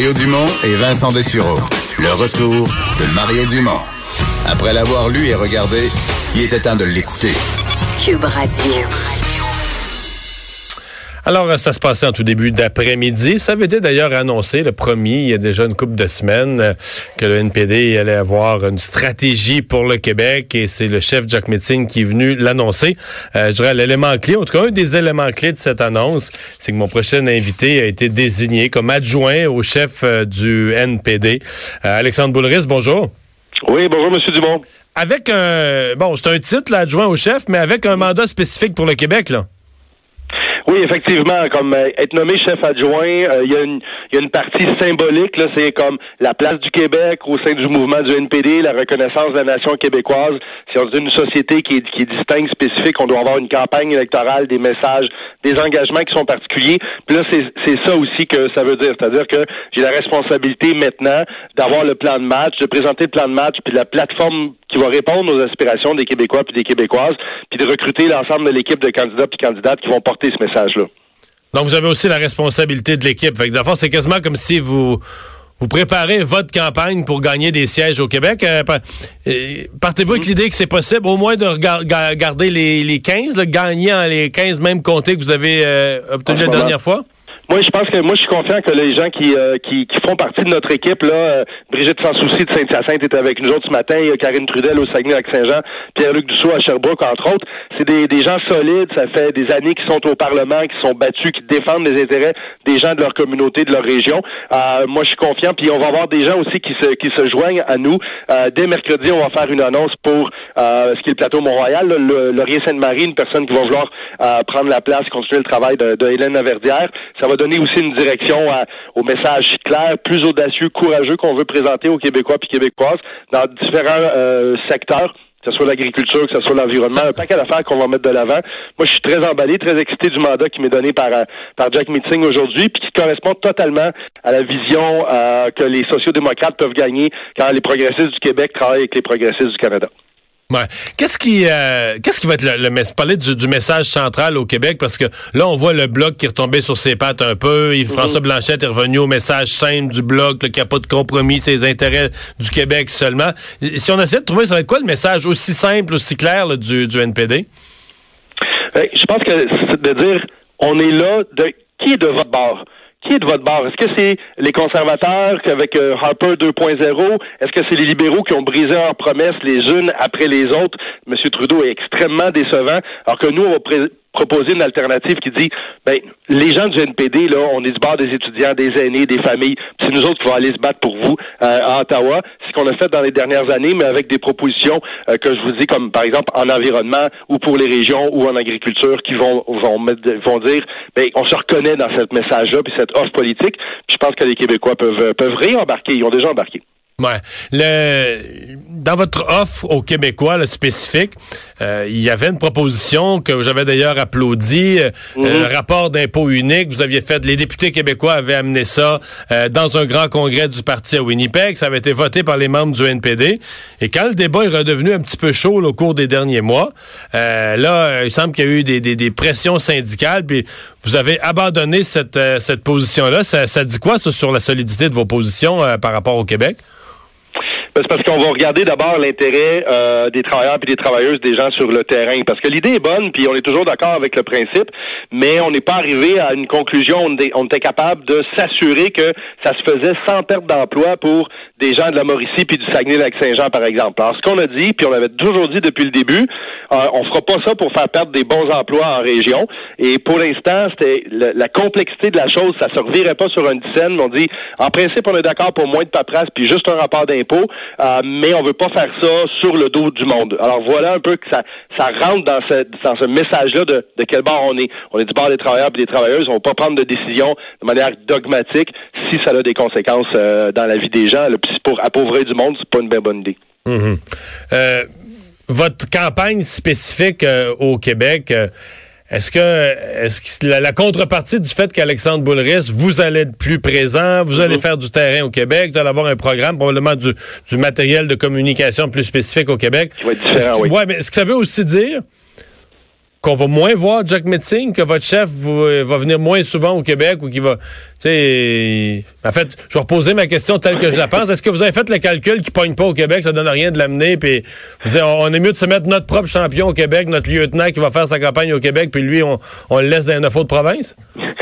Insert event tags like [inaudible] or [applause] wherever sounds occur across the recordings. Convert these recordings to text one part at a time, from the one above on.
Mario Dumont et Vincent Dessureau. Le retour de Mario Dumont. Après l'avoir lu et regardé, il était temps de l'écouter. Cube Radio. Alors, ça se passait en tout début d'après-midi. Ça avait été d'ailleurs annoncé, le premier, il y a déjà une couple de semaines, euh, que le NPD allait avoir une stratégie pour le Québec et c'est le chef Jack Metzing qui est venu l'annoncer. Euh, je dirais l'élément clé, en tout cas un des éléments clés de cette annonce, c'est que mon prochain invité a été désigné comme adjoint au chef euh, du NPD. Alexandre Boulris, bonjour. Oui, bonjour, Monsieur Dumont. Avec un, bon, c'est un titre, l'adjoint au chef, mais avec un mandat spécifique pour le Québec, là. Oui, effectivement, comme euh, être nommé chef adjoint, euh, il y, a une, y a une partie symbolique, là, c'est comme la place du Québec au sein du mouvement du NPD, la reconnaissance de la nation québécoise. Si on dit une société qui est, qui est distincte, spécifique, on doit avoir une campagne électorale, des messages, des engagements qui sont particuliers. Puis là, c'est ça aussi que ça veut dire. C'est-à-dire que j'ai la responsabilité maintenant d'avoir le plan de match, de présenter le plan de match, puis la plateforme qui va répondre aux aspirations des Québécois puis des Québécoises, puis de recruter l'ensemble de l'équipe de candidats puis candidates qui vont porter ce Donc, vous avez aussi la responsabilité de l'équipe. Fait que, c'est quasiment comme si vous vous préparez votre campagne pour gagner des sièges au Québec. Euh, euh, partez-vous avec mm-hmm. l'idée que c'est possible au moins de garder les, les 15, là, gagner les 15 mêmes comtés que vous avez euh, obtenus la dernière fois? Moi, je pense que moi, je suis confiant que les gens qui, euh, qui, qui, font partie de notre équipe, là, euh, Brigitte Sans Souci de Saint-Hyacinthe est avec nous autres ce matin, Karine Trudel au Saguenay-Lac-Saint-Jean, Pierre-Luc Dussault à Sherbrooke, entre autres. C'est des, des gens solides, ça fait des années qu'ils sont au Parlement, qui sont battus, qui défendent les intérêts des gens de leur communauté, de leur région. Euh, moi, je suis confiant, puis on va avoir des gens aussi qui se, qui se joignent à nous. dès mercredi, on va faire une annonce pour ce qui est le plateau Mont-Royal, le, Laurier Sainte-Marie, une personne qui va vouloir prendre la place, continuer le travail de, de Hélène Laverdière. Ça va donner aussi une direction au message clair, plus audacieux, courageux qu'on veut présenter aux Québécois et Québécoises dans différents euh, secteurs que ce soit l'agriculture, que ce soit l'environnement, un paquet d'affaires qu'on va mettre de l'avant. Moi, je suis très emballé, très excité du mandat qui m'est donné par, euh, par Jack Meeting aujourd'hui, puis qui correspond totalement à la vision euh, que les sociaux-démocrates peuvent gagner quand les progressistes du Québec travaillent avec les progressistes du Canada. Ouais. Qu'est-ce qui euh, qu'est-ce qui va être le, le parler du, message central au Québec? Parce que là on voit le bloc qui est retombé sur ses pattes un peu. Yves François mhm. Blanchette est revenu au message simple du bloc, le qui a pas de compromis, ses intérêts du Québec seulement. Si on essaie de trouver, ça va être quoi le message aussi simple, aussi clair du, du NPD? Ben, je pense que c'est de dire on est là de qui est de votre bord? Qui est de votre bord? Est-ce que c'est les conservateurs avec euh, Harper 2.0? Est-ce que c'est les libéraux qui ont brisé leurs promesses les unes après les autres? Monsieur Trudeau est extrêmement décevant, alors que nous, on va proposer une alternative qui dit ben les gens du NPD là on est du bord des étudiants des aînés des familles. C'est nous autres qui vont aller se battre pour vous euh, à Ottawa. C'est ce qu'on a fait dans les dernières années mais avec des propositions euh, que je vous dis comme par exemple en environnement ou pour les régions ou en agriculture qui vont vont vont dire ben on se reconnaît dans ce message là puis cette offre politique. Puis je pense que les Québécois peuvent peuvent réembarquer. Ils ont déjà embarqué Ouais. Le, dans votre offre aux Québécois le spécifique, euh, il y avait une proposition que j'avais d'ailleurs applaudi, euh, mhm. le rapport d'impôt unique. Vous aviez fait, les députés québécois avaient amené ça euh, dans un grand congrès du parti à Winnipeg. Ça avait été voté par les membres du NPD. Et quand le débat est redevenu un petit peu chaud au cours des derniers mois, là, il semble qu'il y a eu des, des, des, pressions syndicales. Puis vous avez abandonné cette, cette position-là. Ça, ça dit quoi ça, sur la solidité de vos positions par rapport au Québec? Ben, c'est parce qu'on va regarder d'abord l'intérêt euh, des travailleurs et des travailleuses, des gens sur le terrain. Parce que l'idée est bonne, puis on est toujours d'accord avec le principe, mais on n'est pas arrivé à une conclusion. On, était capable de s'assurer que ça se faisait sans perte d'emploi pour des gens de la Mauricie puis du Saguenay-Lac-Saint-Jean, par exemple. Alors, ce qu'on a dit, puis on avait toujours dit depuis le début, euh, on fera pas ça pour faire perdre des bons emplois en région. Et pour l'instant, c'était la, complexité de la chose, ça se revirait pas sur une scène. On dit, en principe, on est d'accord pour moins de paperasse puis juste un rapport d'impôt mais on veut pas faire ça sur le dos du monde. Alors voilà un peu que ça, rentre dans ce, message-là de, quel bord on est. On est du bord des travailleurs et des travailleuses. On ne va pas prendre de décision de manière dogmatique si ça a des conséquences dans la vie des gens. pour appauvrir du monde, c'est pas une bien bonne idée. Mm-hmm. euh, votre campagne spécifique euh, au Québec, euh, est-ce que, est-ce que la, contrepartie du fait qu'Alexandre Boulris, vous allez être plus présent, vous allez mm-hmm. faire du terrain au Québec, vous allez avoir un programme, probablement du, du matériel de communication plus spécifique au Québec? ouais, mais est-ce que ça veut aussi dire qu'on va moins voir Jack Metzing, que votre chef va venir moins souvent au Québec ou qu'il va, sais, en fait, je vais reposer ma question telle que je la pense. Est-ce que vous avez fait le calcul qui pogne pas au Québec, ça donne rien de l'amener, puis vous dites, on est mieux de se mettre notre propre champion au Québec, notre lieutenant qui va faire sa campagne au Québec, puis lui, on, on le laisse dans neuf autres provinces?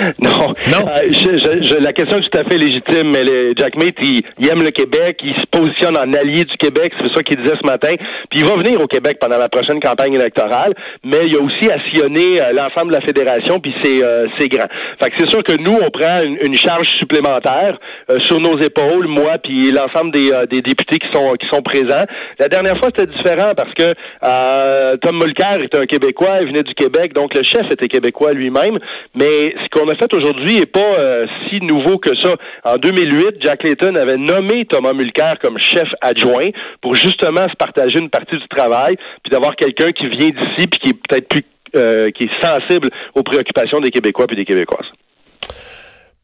[laughs] Non. Non? Euh, je, la question est tout à fait légitime, mais Jack Mate, il, aime le Québec, il se positionne en allié du Québec, c'est ça qu'il disait ce matin. Puis il va venir au Québec pendant la prochaine campagne électorale, mais il a aussi à sillonner euh, l'ensemble de la fédération, puis c'est euh, c'est grand. Fait que c'est sûr que nous, on prend une, charge supplémentaire sur nos épaules, moi, puis l'ensemble des, des députés qui sont qui sont présents. La dernière fois, c'était différent parce que Tom Mulcair était un Québécois, il venait du Québec, donc le chef était québécois lui-même, mais ce qu'on fait aujourd'hui n'est pas euh, si nouveau que ça. En 2008, Jack Layton avait nommé Thomas Mulcair comme chef adjoint pour justement se partager une partie du travail, puis d'avoir quelqu'un qui vient d'ici, puis qui est peut-être plus euh, qui est sensible aux préoccupations des Québécois puis des Québécoises.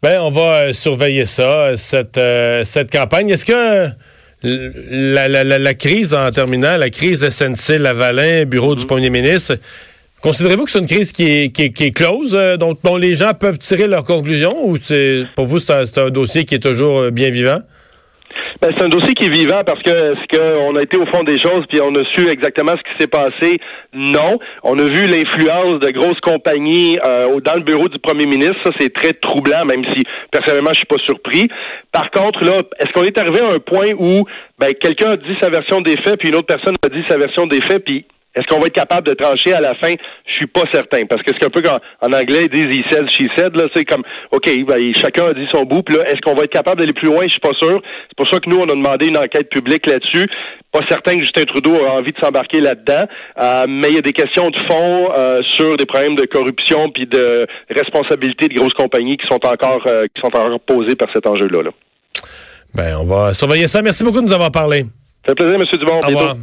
Ben, on va euh, surveiller ça, cette, cette campagne. Est-ce que la, la, la, crise, en terminant, la crise SNC-Lavalin, bureau du mm-hmm. premier ministre, Considérez-vous que c'est une crise qui est, qui est, close, euh, dont, les gens peuvent tirer leurs conclusions, ou c'est pour vous c'est un, dossier qui est toujours euh, bien vivant? Ben, c'est un dossier qui est vivant parce que ce qu'on a été au fond des choses puis on a su exactement ce qui s'est passé? Non, on a vu l'influence de grosses compagnies euh, dans le bureau du premier ministre. Ça, c'est très troublant, même si personnellement je suis pas surpris. Par contre, là, est-ce qu'on est arrivé à un point où ben, quelqu'un a dit sa version des faits puis une autre personne a dit sa version des faits puis est-ce qu'on va être capable de trancher à la fin? Je suis pas certain. Parce que c'est un peu comme en anglais, ils disent he said, she said, là, c'est comme OK, ben, chacun a dit son bout, puis là, est-ce qu'on va être capable d'aller plus loin? Je suis pas sûr. C'est pour ça que nous, on a demandé une enquête publique là-dessus. Pas certain que Justin Trudeau a envie de s'embarquer là-dedans. Euh, mais il y a des questions de fond euh, sur des problèmes de corruption puis de responsabilité de grosses compagnies qui sont encore euh, qui sont encore posées par cet enjeu-là. Là. Ben, on va surveiller ça. Merci beaucoup de nous avoir parlé. Ça fait plaisir, M. Dumont. Au revoir.